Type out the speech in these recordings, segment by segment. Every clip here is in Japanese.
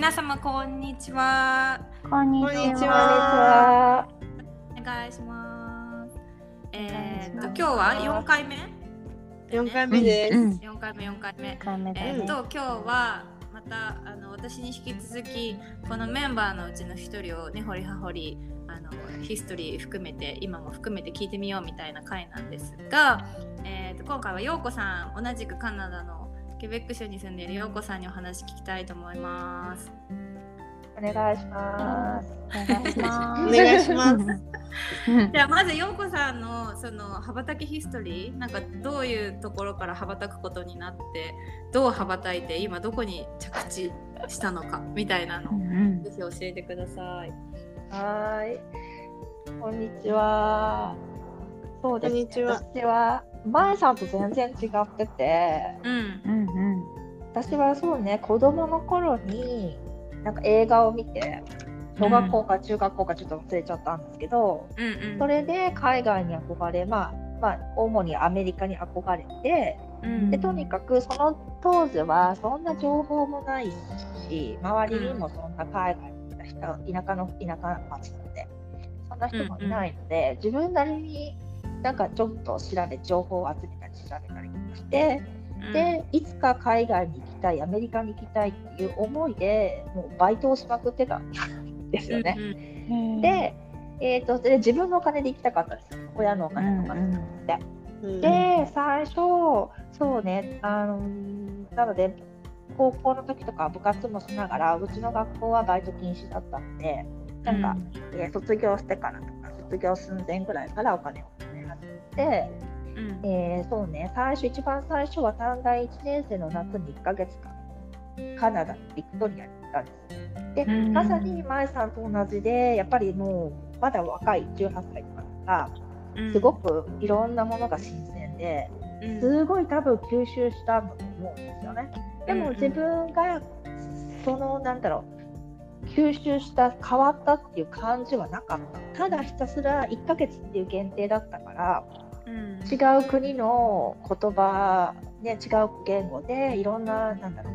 皆様こんにちは。こんにちは。は。お願いします。えー、っと今日は4回目？四回目です。うん4回目4回目。回目えーっ。と今日はまたあの私に引き続きこのメンバーのうちの一人を根掘り葉掘りあのヒストリー含めて今も含めて聞いてみようみたいな回なんですが、えーっと今回は陽子さん同じくカナダのケベック州に住んでいる陽子さんにお話聞きたいと思います。お願いします。お願いします。お願いしますうん じゃあまず陽子さんのその羽ばたきヒストリーなんかどういうところから羽ばたくことになってどう羽ばたいて今どこに着地したのかみたいなのぜひ教えてください。はーい。こんにちは。そうです、ね。こんにちは前さんと全然違ってて、うん。うんうん私はそうね子供の頃になんか映画を見て、小学校か中学校かちょっと忘れちゃったんですけど、うんうん。それで海外に憧れ、まあまあ主にアメリカに憧れて。うん。でとにかくその当時はそんな情報もないし周りにもそんな海外に来た人田舎の田舎町なんでそんな人もいないので、自分なりになんかちょっと調べ情報を集めたり調べたりして、でいつか海外に行きたいアメリカに行きたいっていう思いでもうバイトをしまくってた。ん ですよね。うんで,、えー、とで自分のお金で行きたかったです親のお金とか。じゃなくて。うん。で最初そうねあのなので高校の時とか部活もしながらうちの学校はバイト禁止だったのでなんか、えー卒業してからとか卒業寸前ぐらいからお金をうんえーそうね最初一番最初は短大1年生の夏に1ヶ月間カナダのビクトリアに行ったんです。で、うんまさに舞さんと同じでやっぱりもうまだ若い18歳とかだからうんすごくいろんなものが新鮮で。うんすごい多分吸収したんだと思うんですよね。でも自分がそのなんだろう吸収した変わったっていう感じはなかった。ただひたすら1ヶ月っていう限定だったからうん違う国の言葉、ね、違う言語でいろんななんだろう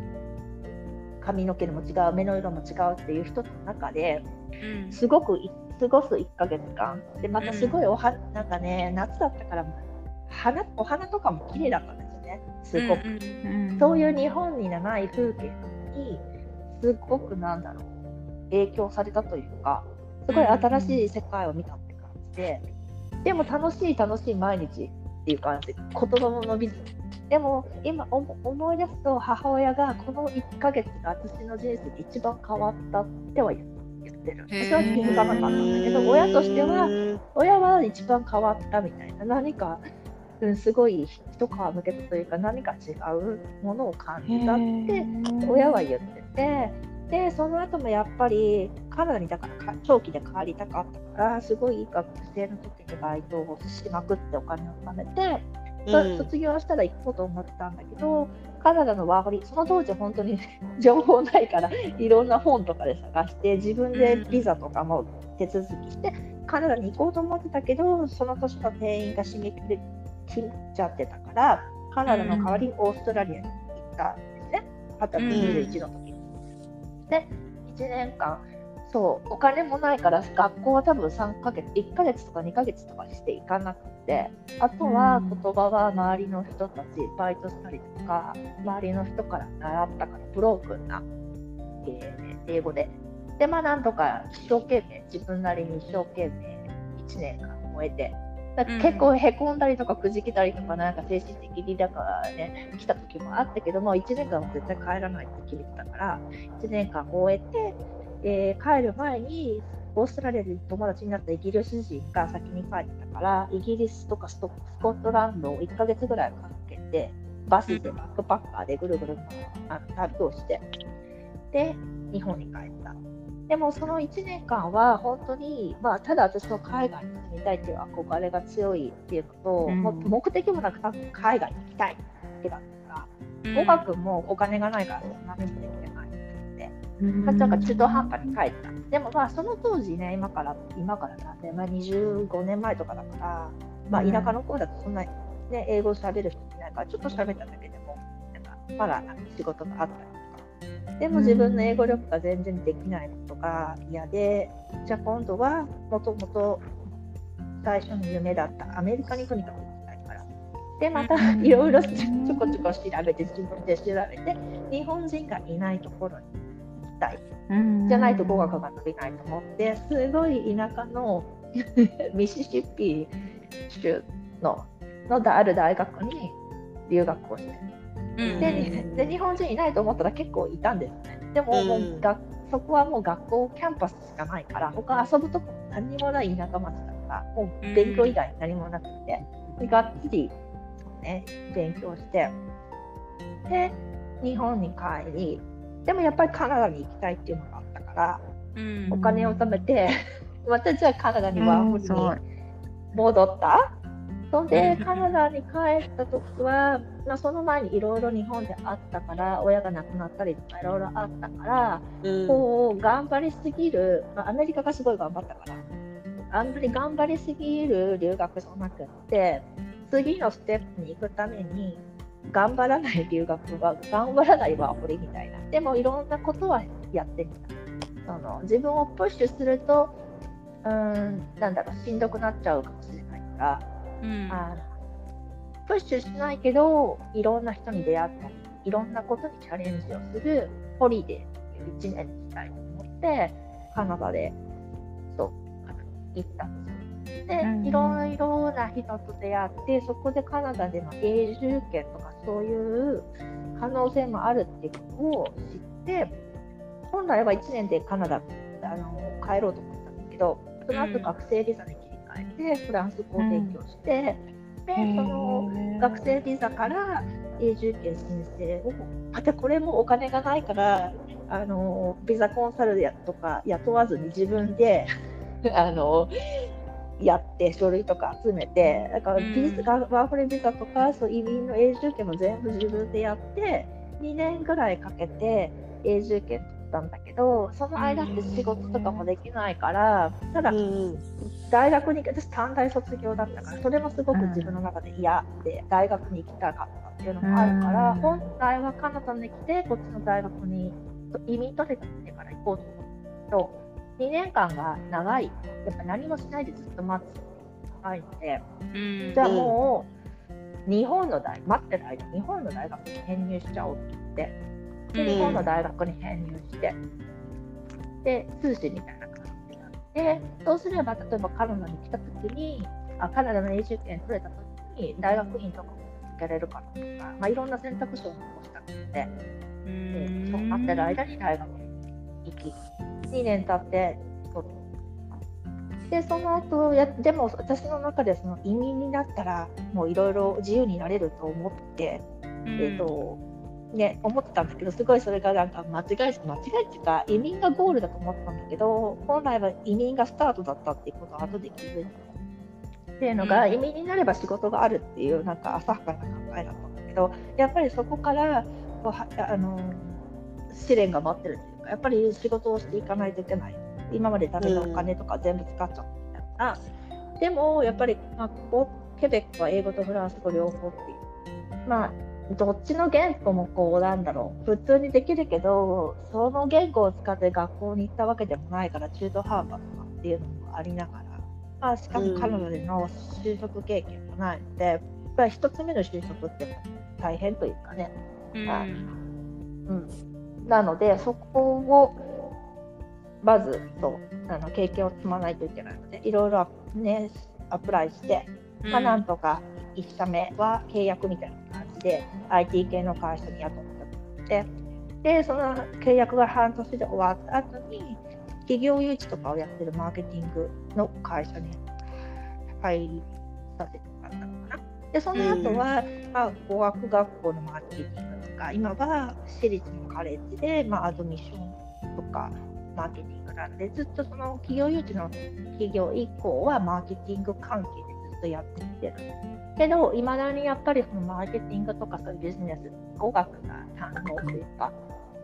髪の毛も違う目の色も違うっていう人の中でうん。すごくい過ごす1ヶ月間でまたすごいおは、なんかね夏だったから花お花とかも綺麗だったんですよねすごく、うんうん。そういう日本にない風景にすごくなんだろう影響されたというかすごい新しい世界を見たって感じで、でも楽しい楽しい毎日っていう感じ。言葉も伸びずでも今思思い出すと母親がこの1ヶ月が私の人生で一番変わったっては言ってる。私は気づかなかったんだけど親としては親は一番変わったみたいな。何か、うん、すごい一皮むけたというか何か違うものを感じたって親は言っててでその後もやっぱりカナダにだからか長期で帰りたかったからすごい学生の時にバイトをしまくってお金を貯めて、そうん。卒業したら行こうと思ってたんだけどカナダのワーホリその当時本当に 情報ないからいろんな本とかで探して自分でビザとかも手続きしてカナダに行こうと思ってたけどその年の定員が締め切れ切っちゃってたからカナダの代わりにオーストラリアに行ったんですね。二十歳21の時。に。で1年間。そうお金もないから学校は多分3ヶ月1ヶ月とか2ヶ月とかして行かなくてあとはうん。言葉は周りの人たちバイトしたりとか周りの人から習ったからブロークンな、えー英語で。でまあなんとか一生懸命自分なりに一生懸命1年間終えて結構へこんだりとかくじけたりとかなんか精神的にだからね来た時もあったけども1年間は絶対帰らないって決めてたから1年間終えて、えー帰る前にオーストラリアで友達になったイギリス人が先に帰ってたからイギリスとかスコットランドを1ヶ月ぐらいかけてバスでバックパッカーでぐるぐるあの旅をしてで日本に帰ったでもその1年間は本当に、まあ、ただ私は海外に住みたいっていう憧れが強いっていうのと、うんも目的もなく海外に行きたいだけだったから、語学もお金がないからそんなにもできてないってうんなんか中途半端に帰った。でもまあその当時ね、今から、今からなんで、まあ、25年前とかだから、まあ、うん田舎の方だとそんな、ね、英語喋る人いないから、ちょっと喋っただけでも、なんかまだ仕事があったり。でも自分の英語力が全然できないことが嫌で、じゃあ今度はもともと最初の夢だったアメリカにとにかく行きたいから。で、またうんいろいろちょこちょこ調べて、自分で調べて、日本人がいないところに行きたい。うんじゃないと語学が伸びないと思って、すごい田舎の ミシシッピ州ののある大学に留学をして、で日本人いないと思ったら結構いたんですね。でも、もうがそこはもう学校キャンパスしかないから、他遊ぶとこ何にもない田舎町だから、もう勉強以外何もなくて、でがっつり、ね、勉強して、で、日本に帰り、でもやっぱりカナダに行きたいっていうのがあったから、うん。お金を貯めて、またじゃあカナダにワーホリに戻った。そんでうん。カナダに帰った時は、まあ、その前にいろいろ日本であったから親が亡くなったりとかいろいろあったから、うん。こう頑張りすぎる、まあ、アメリカがすごい頑張ったから。あんまり頑張りすぎる留学じゃなくって次のステップに行くために頑張らない留学は頑張らないワーホリみたいな。でもいろんなことはやってみた。その自分をプッシュするとうーんなんだろうしんどくなっちゃうかもしれないから。うん。あプッシュしないけどいろんな人に出会ったりいろんなことにチャレンジをするホリデーっていう1年にしたいと思ってカナダで行ったんですよ。で、うんいろいろな人と出会ってそこでカナダでの永住権とかそういう可能性もあるっていうことを知って本来は1年でカナダあの帰ろうと思ったんだけどその後うん学生ビザに切り替えてフランス語を勉強して、でその学生ビザから永住権申請をまたこれもお金がないからあのビザコンサルやとか雇わずに自分で あのやって書類とか集めてだからビザ、ワーホリビザとかそう移民の永住権も全部自分でやって2年ぐらいかけて永住権取ったんだけどその間って仕事とかもできないからただうん大学に私短大卒業だったからそれもすごく自分の中で嫌で大学に行きたかったっていうのもあるから、うん。本来はカナダに来てこっちの大学に移民取れたってから行こうと思ったけど2年間が長い。やっぱ何もしないでずっと待つっていうのが長いのでうん。じゃあもう日本の大待ってる間日本の大学に編入しちゃおうって言ってでうん。日本の大学に編入してで通信みたいな感じになってそうすれば例えばカナダに来た時にあカナダの永住権取れた時に大学院とかも受けれるかなとか、まあ、いろんな選択肢を残したくてうでんそうなってる間に大学に行き2年経って取るでその後やでも私の中でその移民になったらもういろいろ自由になれると思って、えっとね、思ってたんだけどすごいそれがなんか間違い間違いっていうか移民がゴールだと思ったんだけど本来は移民がスタートだったっていうことを後で気づいたっていうのが、うん。移民になれば仕事があるっていうなんか浅はかな考えだったんだけどやっぱりそこからこうはあの試練が待ってるっていうかやっぱり仕事をしていかないといけない。今まで貯めたお金とか全部使っちゃった。から、でもやっぱり、まあ、ここケベックは英語とフランス語両方っていう。まあどっちの言語もこうなんだろう。普通にできるけどその言語を使って学校に行ったわけでもないから中途半端とかっていうのもありながら、まあ、しかもカナダでの就職経験もないので、やっぱり一つ目の就職って大変というかね、うん。あうん、なのでそこをまずそうあの経験を積まないといけないのでいろいろ、ね、アプライして、まあ、なんとか1社目は契約みたいなで IT 系の会社に雇ってもらってでその契約が半年で終わった後に企業誘致とかをやってるマーケティングの会社に入りさせてもらったのかな。でその後は、まあ、語学学校のマーケティングとか今は私立のカレッジで、まあ、アドミッションとかマーケティングなんでずっとその企業誘致の企業以降はマーケティング関係でずっとやってきてるけどいまだにやっぱりそのマーケティングとかそういうビジネス語学が担当というか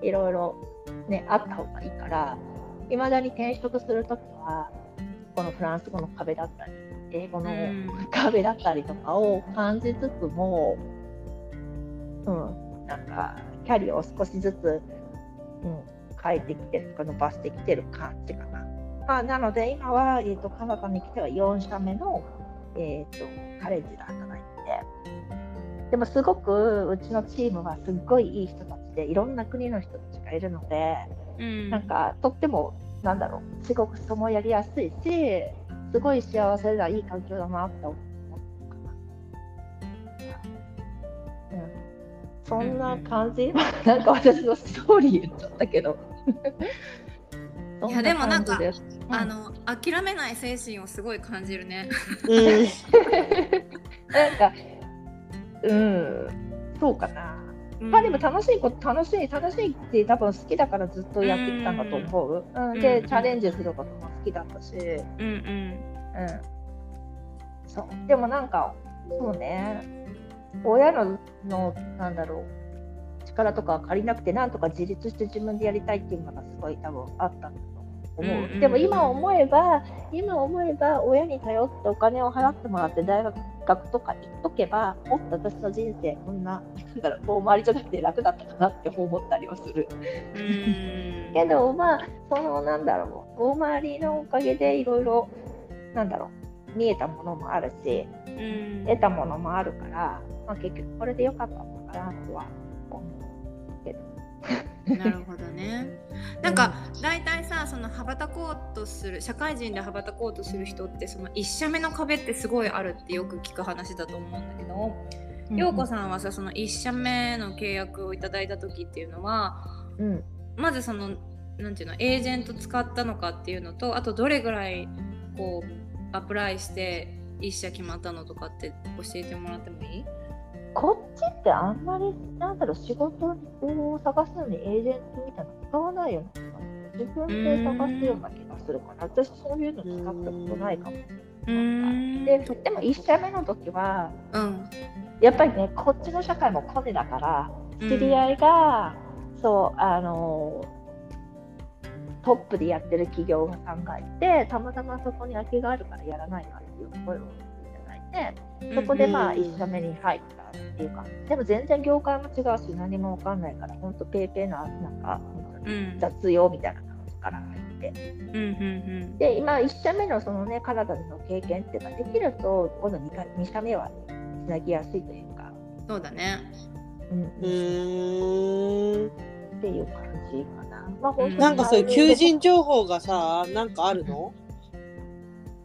いろいろ、ね、あった方がいいからいまだに転職するときはこのフランス語の壁だったり英語のうん壁だったりとかを感じつつも、うん、なんかキャリアを少しずつ、うん、変えてきてるとか伸ばしてきてる感じかな。まあ、なので今は、えー、とカナダに来ては4社目の、えー、とカレッジで働いてて。でもすごくうちのチームはすっごいいい人たちでいろんな国の人たちがいるので。うん。なんかとってもなんだろう仕事もやりやすいしすごい幸せないい環境だなって思ったかな、うん、そんな感じ、なんか私のストーリー言っちゃったけど。いやでもなんかあの諦めない精神をすごい感じるね。うん。なんかうん。そうかな。まあでも楽しいこと楽しい楽しいって多分好きだからずっとやってきたんだと思う。うん、で、うん。チャレンジすることも好きだったし、うんうん。うん、そう。でもなんかそうね。親ののなんだろう。力とか借りなくてなんとか自立して自分でやりたいっていうのがすごい多分あったんだと思う、でも今思えば今思えば親に頼ってお金を払ってもらって大学とか行っとけばもっと私の人生こんななんだろう遠回りじゃなくて楽だったかなって思ったりはする。うんけどまあそのなんだろう遠回りのおかげでいろいろなんだろう見えたものもあるしうん得たものもあるから、まあ、結局これで良かったのかなとは。なるほどね。なんか大体さその羽ばたこうとする社会人で羽ばたこうとする人ってその1社目の壁ってすごいあるってよく聞く話だと思うんだけど、陽子さんはさその1社目の契約をいただいた時っていうのはうん、まずそのなんていうのエージェント使ったのかっていうのとあとどれぐらいこうアプライして1社決まったのとかって教えてもらってもいい？こっちってあんまりなんだろう仕事を探すのにエージェントみたいなの使わないような気がする自分で探すような気がするから私そういうの使ったことないかも。うんででも1社目の時はうんやっぱりねこっちの社会もコネだから知り合いが、そうあのトップでやってる企業が考えてたまたまそこに空きがあるからやらないかっていう声をいただいてそこでまあうん1社目に入ったっていうかでも全然業界も違うし何も分かんないから本当ペーペーななんか雑用みたいな感じから入って。うんうんで今1社目のそのねカナダでの経験っていうかできると今度 2, か2社目はつなぎやすいというか、うんそうだね。うんうーん。っていう感じかな。まあ、なんかそういう求人情報がさなんかあるの？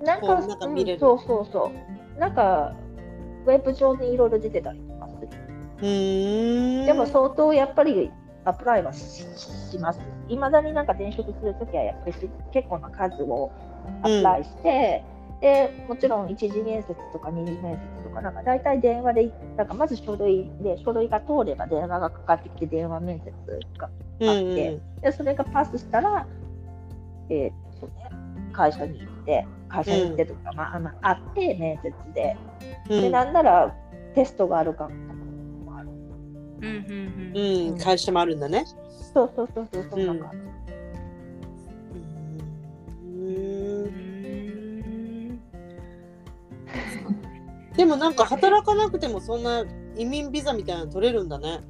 なんかこうなんか見れるうんそうそうそう。なんかウェブ上にいろいろ出てたりとかする。でも相当やっぱりアプライはしします。いまだになんか転職するときはやっぱりし結構な数をアプライして、でもちろん一次面接とか二次面接とかなんか大体電話でなんかまず書類で書類が通れば電話がかかってきて電話面接がうんあって、でそれがパスしたら、えーね、会社に行って会社に行ってとか、まあまあ、会って面接で、うん。でなんならテストがあるかももある。うんうんううんん会社もあるんだね。そうそうそうそうそんな感じ、ううんん。でもなんか働かなくてもそんな移民ビザみたいなの取れるんだね。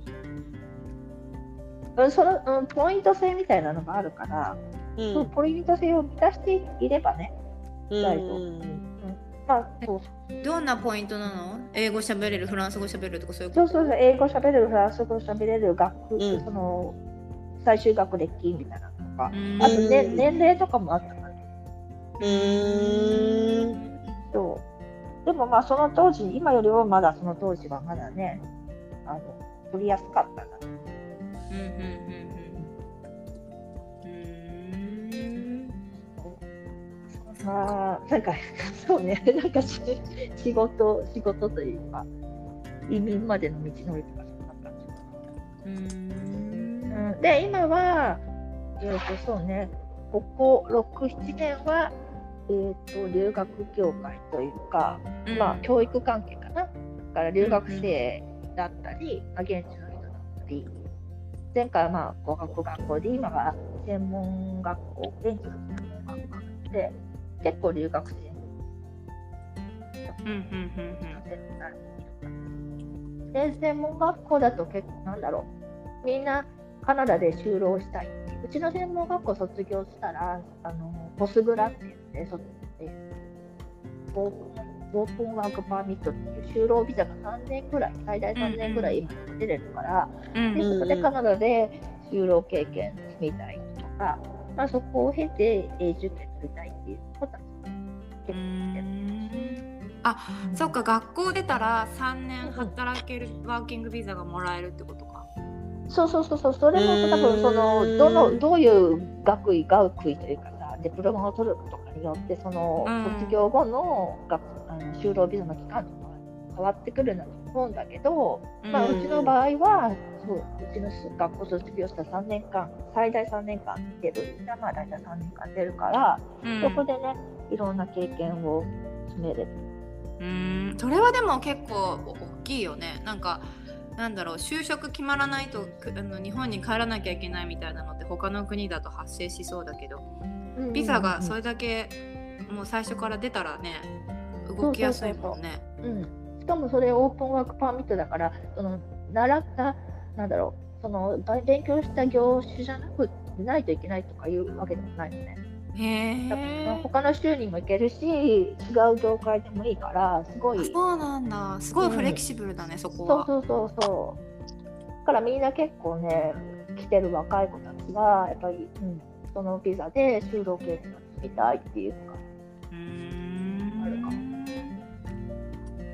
うんその、うん、ポイント制みたいなのがあるから、うん。そうポイント制を満たしていればねうん大丈夫まあどんなポイントなの？英語喋れるフランス語喋れるとかそういうこと？そうそうそう英語喋れるフランス語喋れる学、うん。その最終学歴みたいなのとか、うん。あと、ねうん年齢とかもあったから。うーん。そう。でもまあその当時、今よりはまだその当時はまだね、あの取りやすかったんだ。うんうんうんうんまあなんか そうね なんかし仕事仕事というか移民までの道のりとかそんな感じ。かうーん。で今はえっ、とそうねここ67年はえっ、と留学協会というか、まあ教育関係かな。だから留学生だったり、まあ、現地の人だったり前回はまあ語学学校で今は専門学校現地の専門学校で結構留学生うんうんうんで専門学校だと結構なんだろう。みんなカナダで就労したい。ううちの専門学校卒業したらあのポスグラって言ってオープンワークパーミットっていう就労ビザが3年ぐらい最大3年ぐらい今出れるから、うんでそこでカナダで就労経験積みたいとか、まあ、そこを経て永住権取りたいうーん。あそっか学校出たら3年働けるワーキングビザがもらえるってことか。そうそうそうそう、それも多分そのうんどのどういう学位学位というかさ、ディプロマを取るとかによってそのうん。卒業後の学あの就労ビザの期間とか変わってくるんだと思うんだけど、まあ、ううんちの場合はそううちの学校卒業した3年間最大3年間出るじゃあまあ大体3年間出るから、うん。そこでねいろんな経験を積めれる。うーん。それはでも結構お大きいよね。なんかなんだろう就職決まらないとくあの日本に帰らなきゃいけないみたいなのって他の国だと発生しそうだけどビザがそれだけもう最初から出たらね動きやすいもんね。うん、しかもそれオープンワークパーミットだからその習ったなんだろうそのば勉強した業種じゃなくてないといけないとかいうわけでもないのね。へ。他の州にも行けるし違う業界でもいいからすごいそうなんだ。すごいフレキシブルだね、そこそうは。そうそうそうだからみんな結構ね来てる若い子たちはやっぱり、うん、そのビザで就労経験が積みたいっていうかうーんある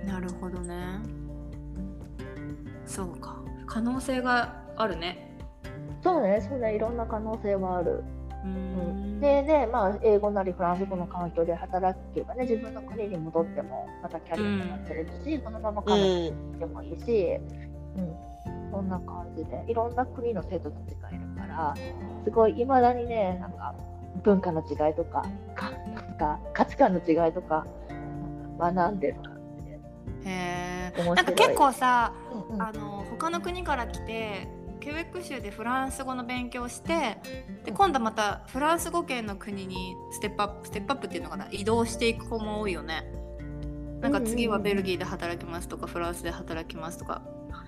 かなるほどね。そうか。可能性があるね。そうねそうねいろんな可能性はある。うーんでね、まあ、英語なりフランス語の環境で働けばね、自分の国に戻っても、またキャリアになってるし、そのままカナダに行ってもいいし、うん、そんな感じで、いろんな国の生徒たちがいるから、すごい、いまだにね、なんか、文化の違いとか、かなんか価値観の違いとか、学んでる感じで、へえ。なんか結構さ、うんうん。あの他の国から来てケベック州でフランス語の勉強してで今度またフランス語圏の国にステップアップステップアップっていうのかな移動していく子も多いよね。なんか次はベルギーで働きますとかフランスで働きますとか。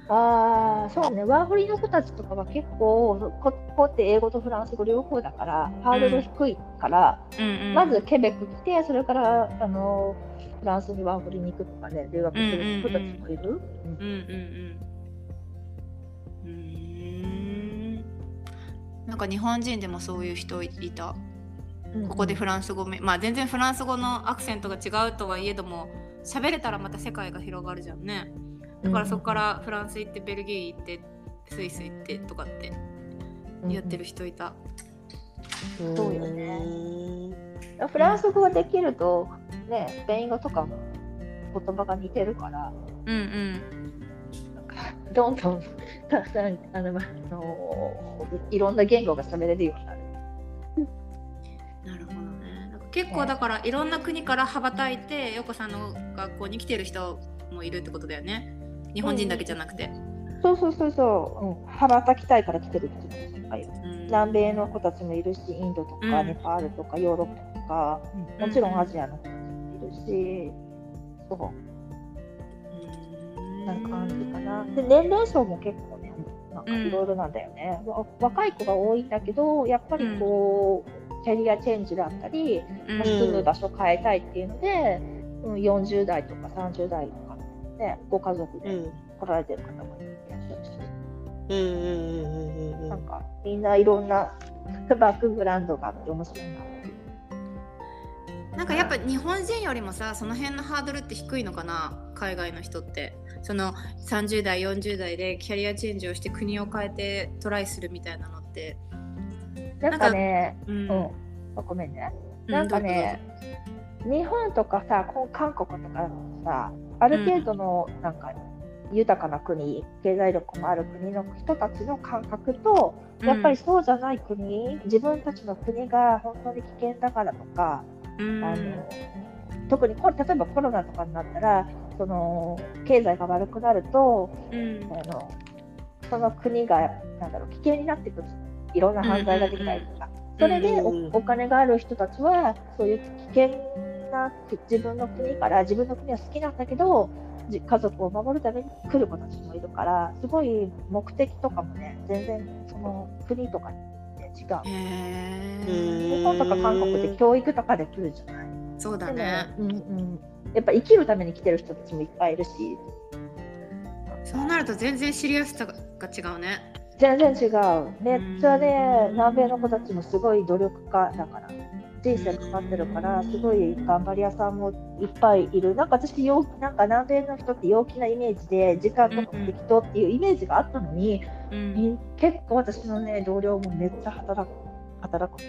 ああ、そうね、ワーホリの子たちとかは結構、こここって英語とフランス語両方だから、ハードル低いから、うんうん。まずケベック来て、それからあのフランスにワーホリに行くとかね、留学する人たちもいる。うんうんうん。うーんなんか日本人でもそういう人いた。うんここでフランス語め、まあ全然フランス語のアクセントが違うとはいえども喋れたらまた世界が広がるじゃんねだからそこからフランス行ってベルギー行ってスイス行ってとかってやってる人いた、うんそうよねうんフランス語ができると、ね、スペイン語とかも言葉が似てるから、うんうん。どんどんたくさんあの、あのいろんな言語が喋れるようになる。なるほどね。なんか結構だからいろんな国から羽ばたいて陽子さんの学校に来てる人もいるってことだよね。日本人だけじゃなくて、そうそうそうそう、うん、羽ばたきたいから来てる人もいっぱ南米の子たちもいるし、インドとかうん。ネパールとかヨーロッパとか、もちろんアジアの子し、そう。うん。な感じかな。で、年齢層も結構ね、なんかいろいろなんだよね、わ若い子が多いんだけど、やっぱりこう、キャリアチェンジだったり、うん。まあ住む場所変えたいっていうので、うん、40代とか30代とか、ね、ご家族でうん。来られてる方もいらっしゃるし、うんうんうんうんうん。なんかみんないろんなバックグラウンドがあって面白いな。なんかやっぱ日本人よりもさその辺のハードルって低いのかな？海外の人って。その30代40代でキャリアチェンジをして国を変えてトライするみたいなのって。なんかね、うん。うん、あごめんね。なんかね、日本とかさ、こう韓国とかさ、ある程度のなんか豊かな国、経済力もある国の人たちの感覚と、やっぱりそうじゃない国、自分たちの国が本当に危険だからとか、うんあの特にこ例えばコロナとかになったら、その経済が悪くなると、うん。あのその国がなんだろう危険になってくるいろんな犯罪ができたりとか、それでお,、金がある人たちはそういう危険な自分の国から自分の国は好きなんだけどじ家族を守るために来る子たちもいるからすごい目的とかもね全然その国とかに違う。日本とか韓国で教育とかで来るじゃない。そうだね。うんうん、やっぱ生きるために来てる人たちもいっぱいいるし。そうなると全然シリアスさが違うね。全然違う。めっちゃねうん。南米の子たちもすごい努力家だから人生かかってるからすごい頑張り屋さんもいっぱいいる。なんか私陽なんか南米の人って陽気なイメージで時間とかも適当っていうイメージがあったのに、うんみ結構私のね同僚もめっちゃ働く働く。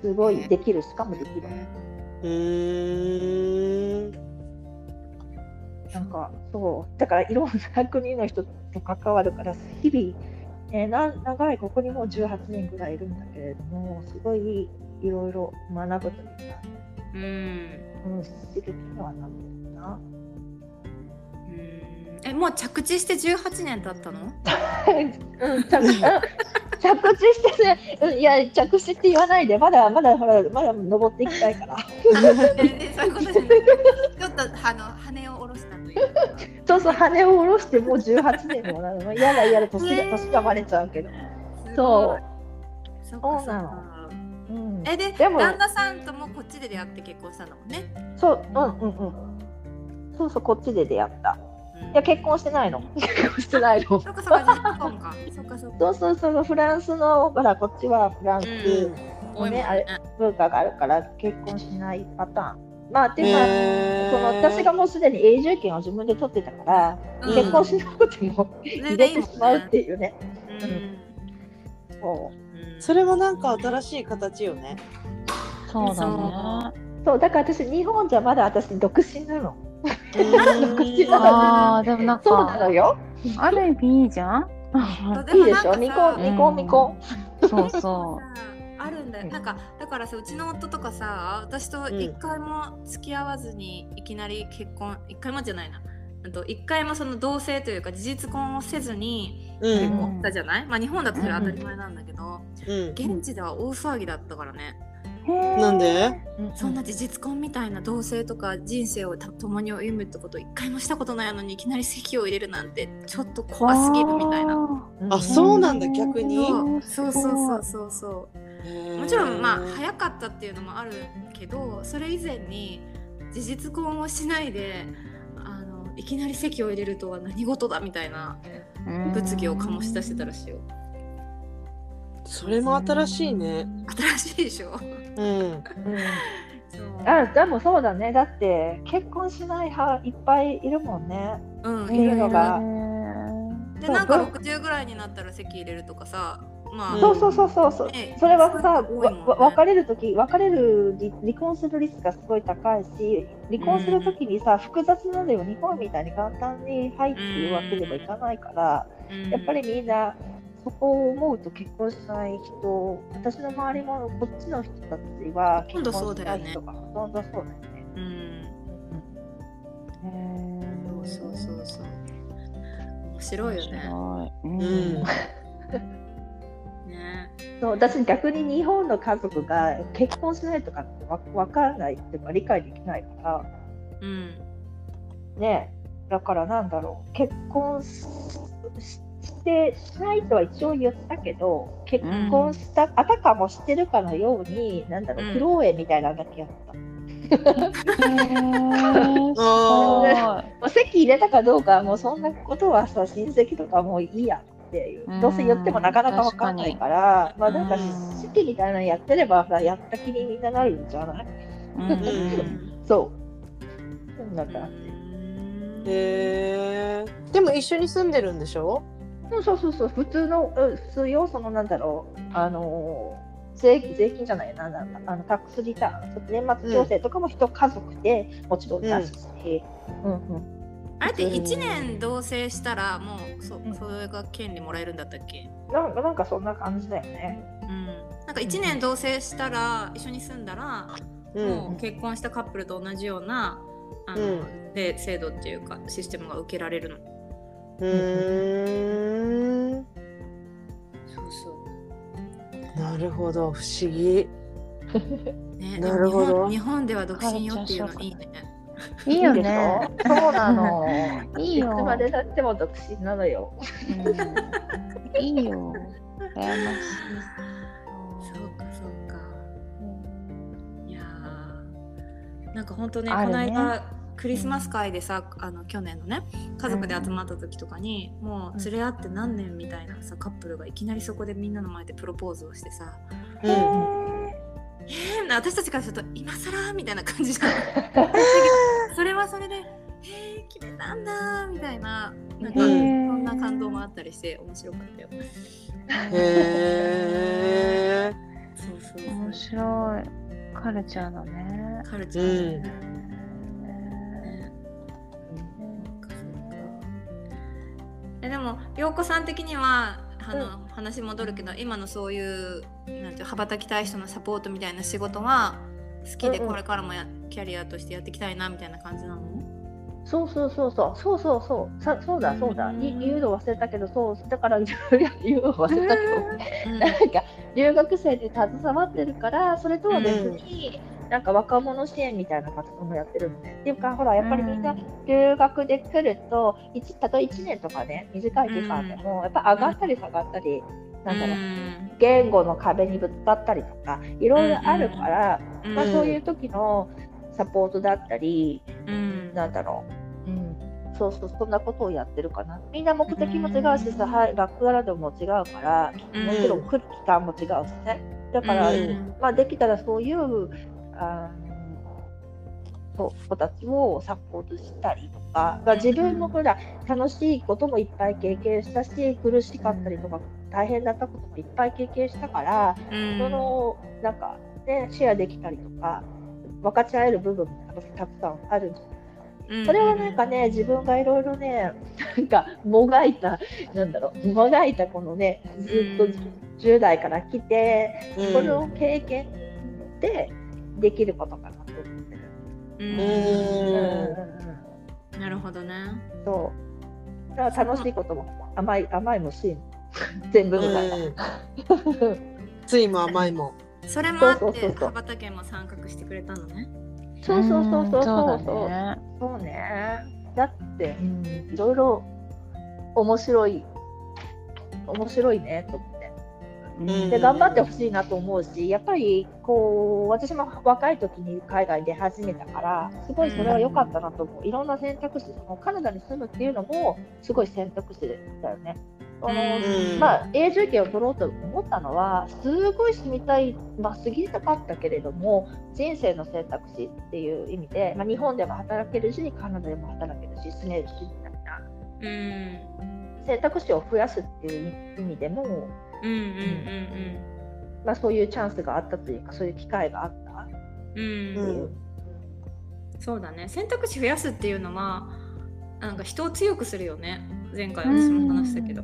すごいできるしかもできる。うー。んなんかそう。だからいろんな国の人と関わるから日々、ね、な長いここにもう18年ぐらいいるんだけれどもすごいいろいろ学ぶというか、うん。うん、刺激にはなってるな。うん。えもう着地して18年経ったの？うん、着うん着地してね、うんいや着地って言わないで。まだまだほらまだ登っていきたいから。えそういうことじゃない。ちょっとあの羽を下ろしたというか。そうそう羽を下ろしてもう18年もなの。嫌だ嫌だ年ねが年がバレちゃうけど、すそごい。そう。なの。かうん、えででも旦那さんともこっちで出会って結婚したんだもんね、そううんうんうん。そうそうこっちで出会った。うん。いや結婚してないの。結婚してないの。そっかそっか日本か。そっかそっか。そうそうそうフランスのほらこっちはフランス多いもんね。あれ文化があるから結婚しないパターン。まあでも、その私がもうすでに永住権を自分で取ってたから、うん。結婚しなくても 入れてしまうっていうね。うん。そうん。それもなんか新しい形よね。そうだそうね。うそうだから私日本じゃまだ私独身なの。うああ、でもなんそうなか、のよ。ある意味いいじゃんいいでしょ？も未婚未婚未婚。そうそさあるんだよ、うんなんかだからさうちの夫とかさ私と一回も付き合わずにいきなり結婚一回もじゃないなあと一回もその同棲というか事実婚をせずにう結ん婚したじゃない、まあ日本だとそれは当たり前なんだけど、うん。現地では大騒ぎだったからね、なんで？そんな事実婚みたいな同棲とか人生をた共に歩むってこと一回もしたことないのにいきなり籍を入れるなんてちょっと怖すぎるみたいな。うんあそうなんだ逆に？そうそうそうそう。そうそうもちろんまあ早かったっていうのもあるけどそれ以前に事実婚をしないでいきなり籍を入れるとは何事だみたいなうん。物議を醸し出してたらしいよ。それも新しいね。新しいでしょ？うん。う。んあでもそうだね。だって結婚しない派いっぱいいるもんね。うんいるのが。でなんか60ぐらいになったら籍入れるとかさそうそうそうそうそう。ねそれはさ、ね。別れるとき、別れる離離婚するリスクがすごい高いし、離婚するときにさ、複雑なのよ、日本みたいに簡単に入っていうわけにもいかないから、うん。やっぱりみんな、そこを思うと結婚しない人、私の周りもこっちの人たちは結婚しないそうだよね。人がほとんどそうだよね。うん。へそうそうそうそう。面白いよね。ううん。ん。ね。そう私逆に日本の家族が結婚しないとかわ分からないっていうか理解できないから。うん。ね。だからなんだろう。結婚してしないとは一応言ったけど結婚した、あたかもしてるかのようになんだろう、うん。披露宴みたいなのだけやった。あ もう席入れたかどうかはもうそんなことはさ親戚とかもういいやっていう。うん。どうせ言ってもなかなかわかんないからまあなんかうん。式みたいなのやってればさやった気にみんななるんじゃない？うん。う んそう。そんな感じ。ーへえ。でも一緒に住んでるんでしょ？そうそうそうそう。普通のうん普通よそのなんだろう。あのー税税金じゃないななんだあのタックスリターン。年末調整とかも一家族でもちろん出すし、うんうんあれって1年同棲したらもうそうん。それが権利もらえるんだったっけ？なんかなんかそんな感じだよね。うん。なんか1年同棲したら一緒に住んだら、うん。もう結婚したカップルと同じようなあの、うで制度っていうかシステムが受けられるの。うーん。そうそなるほど不思議。うねなるほど。日本では独身よっていうのいいねいいよね。ょ？そうなの。いいよいつまでたっても独身なのよ。うんいいよ。羨ましい。そうかそうかいやーなんか本当ねねこの間クリスマス会でさ、あの去年のね家族で集まった時とかに、もう連れ合って何年みたいなさカップルがいきなりそこでみんなの前でプロポーズをしてさうんえー、私たちからすると今更みたいな感じじゃん。それはそれでえー、決めたんだみたいななんか、うんそんな感動もあったりして面白かったよ。へえそうそうそう。面白い。カルチャーだね。カルチうャー、ん。ねえでも陽子さん的にはあの、話戻るけど今のそういうなんていう羽ばたきたい人のサポートみたいな仕事は好きでうんうん。これからもや、キャリアとしてやっていきたいなみたいな感じなの？そうそうそうそう。そうそうそう。さそうだそうだ。うんい言うの忘れたけどそう。だから 言うの忘れたけど。うん。なんか留学生で携わってるからそれとは別に、なんか若者支援みたいな活動もやってるのね。っていうかほらやっぱりみんな留学で来ると一たとえ1年とかね短い期間でもやっぱ上がったり下がったり、なんだろう。言語の壁にぶつかったりとかいろいろあるから、うん。まあ、そういう時のサポートだったり、うん。なんだろう、うん、そうそうそんなことをやってるかな。みんな目的も違うしさ、はい、バックグラウンドも違うからうん。もちろん来る期間も違うしね。だから、うん。まあ、できたらそういうあのそう子たちをサポートしたりとか、まあ、自分もほら楽しいこともいっぱい経験したし苦しかったりとか大変だったこともいっぱい経験したから、うん。そのなんかねシェアできたりとか分かち合える部分もたくさんあるんじゃないうん。それはなんかね、自分がいろいろね、なんかもがいた、なんだろう、もがいたこのね、ずっとうん10代から来て、うん。この経験でできることかなと思ってる。ううんんうんうんなるほどねうん、そう。だから楽しいことも甘い、甘いもしん、全部みたいな。ついも甘いもそれもあって羽ばたけも参画してくれたのねそうそうそうそうそうそうそう。だね。そうね。だって、うん、いろいろ面白い、面白いねと思って。うん。で頑張ってほしいなと思うし、やっぱりこう私も若い時に海外で始めたから、すごいそれは良かったなと思う。いろんな選択肢、そのカナダに住むっていうのもすごい選択肢だよね。あのうん。まあ、永住権を取ろうと思ったのは、すごい住みたい、まあ、過ぎたかったけれども、人生の選択肢っていう意味で、まあ、日本でも働けるし、カナダでも働けるし、住めるしみたいな。うん。選択肢を増やすっていう意味でも、まあ、そういうチャンスがあったというか、そういう機会があった。っうん。うん。ていう。そうだね。選択肢増やすっていうのはなんか人を強くするよね。前回私も話したけど、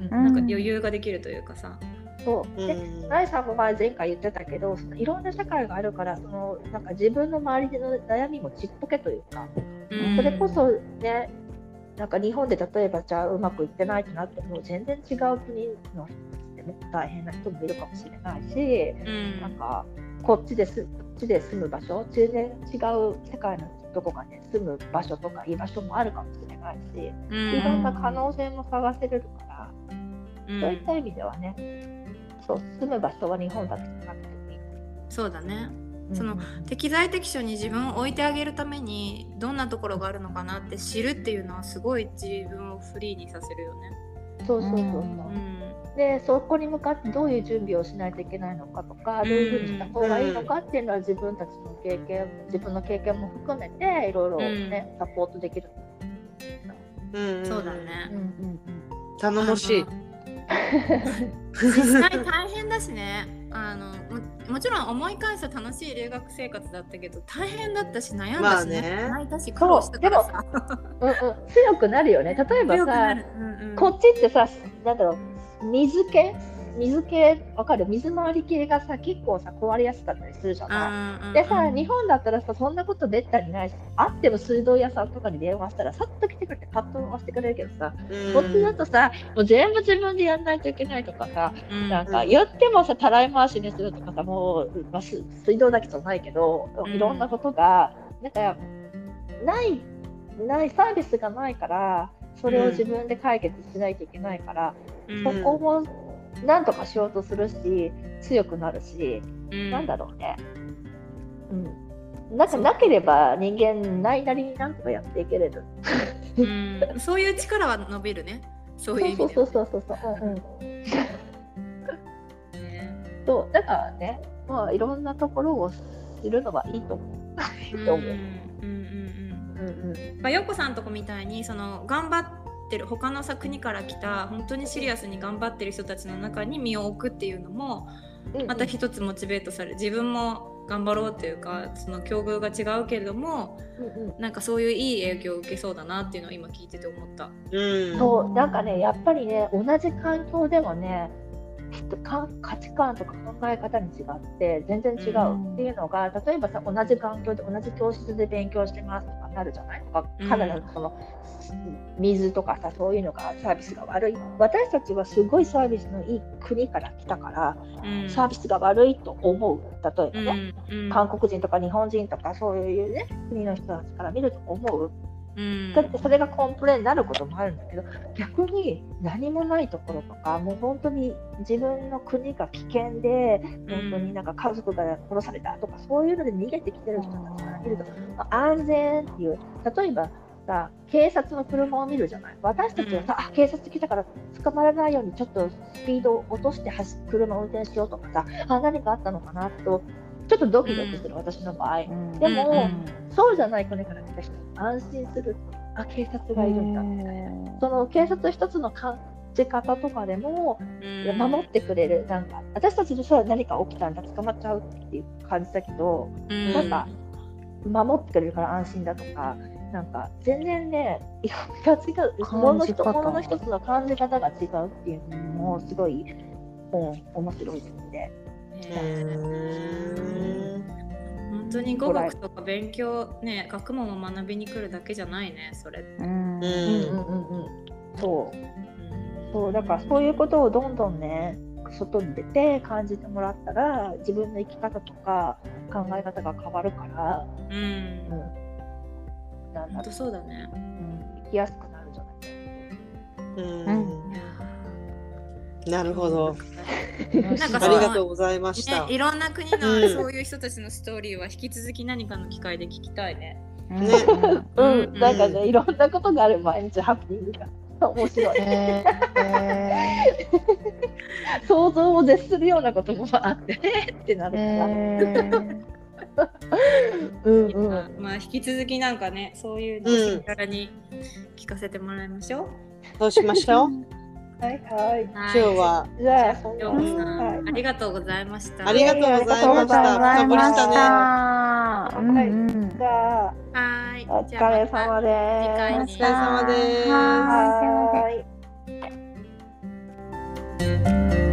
うん。なんか余裕ができるというかさ、そう。でうん。ライさんも前前回言ってたけど、そのいろんな社会があるから、そのなんか自分の周りでの悩みもちっぽけというか、うん。それこそね、なんか日本で例えばじゃあうまくいってないってなっても、全然違う国の人でも大変な人もいるかもしれないし、うんなんかこっちですこっちで住む場所、全然違う世界のどこかで住む場所とか居場所もあるかもしれないし、うんいろんな可能性も探せれるから、うんそういった意味ではね、そう住む場所は日本だけじゃなくてもいい。そうだねそのうん適材適所に自分を置いてあげるためにどんなところがあるのかなって知るっていうのはすごい自分をフリーにさせるよね。そうそうそうそう。うんでそこに向かってどういう準備をしないといけないのかとか、どういうふうにした方がいいのかっていうのは自分たちの経験自分の経験も含めていろいろね、サポートできる。うんそうだね。うんうん頼もしい。実際大変だしね。あのももちろん思い返すと楽しい留学生活だったけど大変だったし悩んまだしね,、あね。泣いたし苦労したからさ。う。んうん、強くなるよね。例えばさうんうん。こっちってさ、なんだろう、水系？水系、わかる？水回り系がさ、結構さ、壊れやすかったりするじゃない？でさ、日本だったらさ、そんなことめったにないし、あっても水道屋さんとかに電話したら、さっと来てくれて、パッと押してくれるけどさ、うん。こっちだとさ、もう全部自分でやんないといけないとかさ、うん。なんか言ってもさ、たらい回しにするとかさ、もう、まあ、す水道だけじゃないけど、うん。いろんなことが、なんか、ない、ない、サービスがないから、それを自分で解決しないといけないから、うんそこもなんとかしようとするし、強くなるし、うんなんだろうね。うん。なんかなければ人間ないなりになんとかやっていけれる。うんそういう力は伸びるねそういう意味でそうそうそうそうそう。うんうん。ねそうだからね、まあいろんなところを知るのはいいと思う。いいと思う。うん。まあ、陽子さんとこみたいにその頑張ってる他のさ国から来た本当にシリアスに頑張ってる人たちの中に身を置くっていうのもまた一つモチベートされる自分も頑張ろうっていうかその境遇が違うけれどもうんうんなんかそういういい影響を受けそうだなっていうのを今聞いてて思った。うんそうなんかねやっぱりね同じ環境でもね価値観とか考え方に違って全然違うっていうのが、例えばさ同じ環境で同じ教室で勉強してますとかなるじゃない？とかうん。カナダのその水とかさそういうのがサービスが悪い。私たちはすごいサービスのいい国から来たから、うんサービスが悪いと思う例えばね、韓国人とか日本人とかそういうね国の人たちから見ると思ううんだってそれがコンプレになることもあるんだけど逆に何もないところとかもう本当に自分の国が危険で本当になんか家族が殺されたとかそういうので逃げてきてる人たちから見ると。まあ安全っていう例えばさ警察の車を見るじゃない。私たちはさ、あ警察来たから捕まらないようにちょっとスピードを落として走車を運転しようとかさあ何かあったのかなとちょっとドキドキする、私の場合。うん。でも、うん。そうじゃない国から来た人安心するあ警察がいるんだみたいなその警察一つの感じ方とかでもうん。守ってくれるなんか私たちでさ何か起きたんだ捕まっちゃうっていう感じだけどうん。なんか守ってくれるから安心だとかなんか全然ねいろ違うもの一感じ方。ものの一つの感じ方が違うっていうのもすごい、うん、面白いですね。うん本当に語学とか勉強ね学問を学びに来るだけじゃないねそれって。うん。うんうんうんうん。うんそう。うんそうだからそういうことをどんどんね外に出て感じてもらったら自分の生き方とか考え方が変わるから、うん。うん、なんだろ本当そうだね。う、うん、生きやすくなるんじゃない。うん。なるほど。なんかそありがのとうございました。ね、いろんな国うん。のそういう人たちのストーリーは引き続き何かの機会で聞きたいね。うん。ねうん、うん。なんかねいろんなことがある毎日ハプニングが面白い。えー想像を絶するようなこともあってねってなる。から、えーうん。うんまあ引き続きなんかねそういうのをしながらに聞かせてもらいましょう。そうしましょう？はいはい。はい。今日はじゃあありがとうございました。ありがとうございました。ありししたね。た。うんうん。じゃあはい。お疲れ様です。お疲れ様です。はい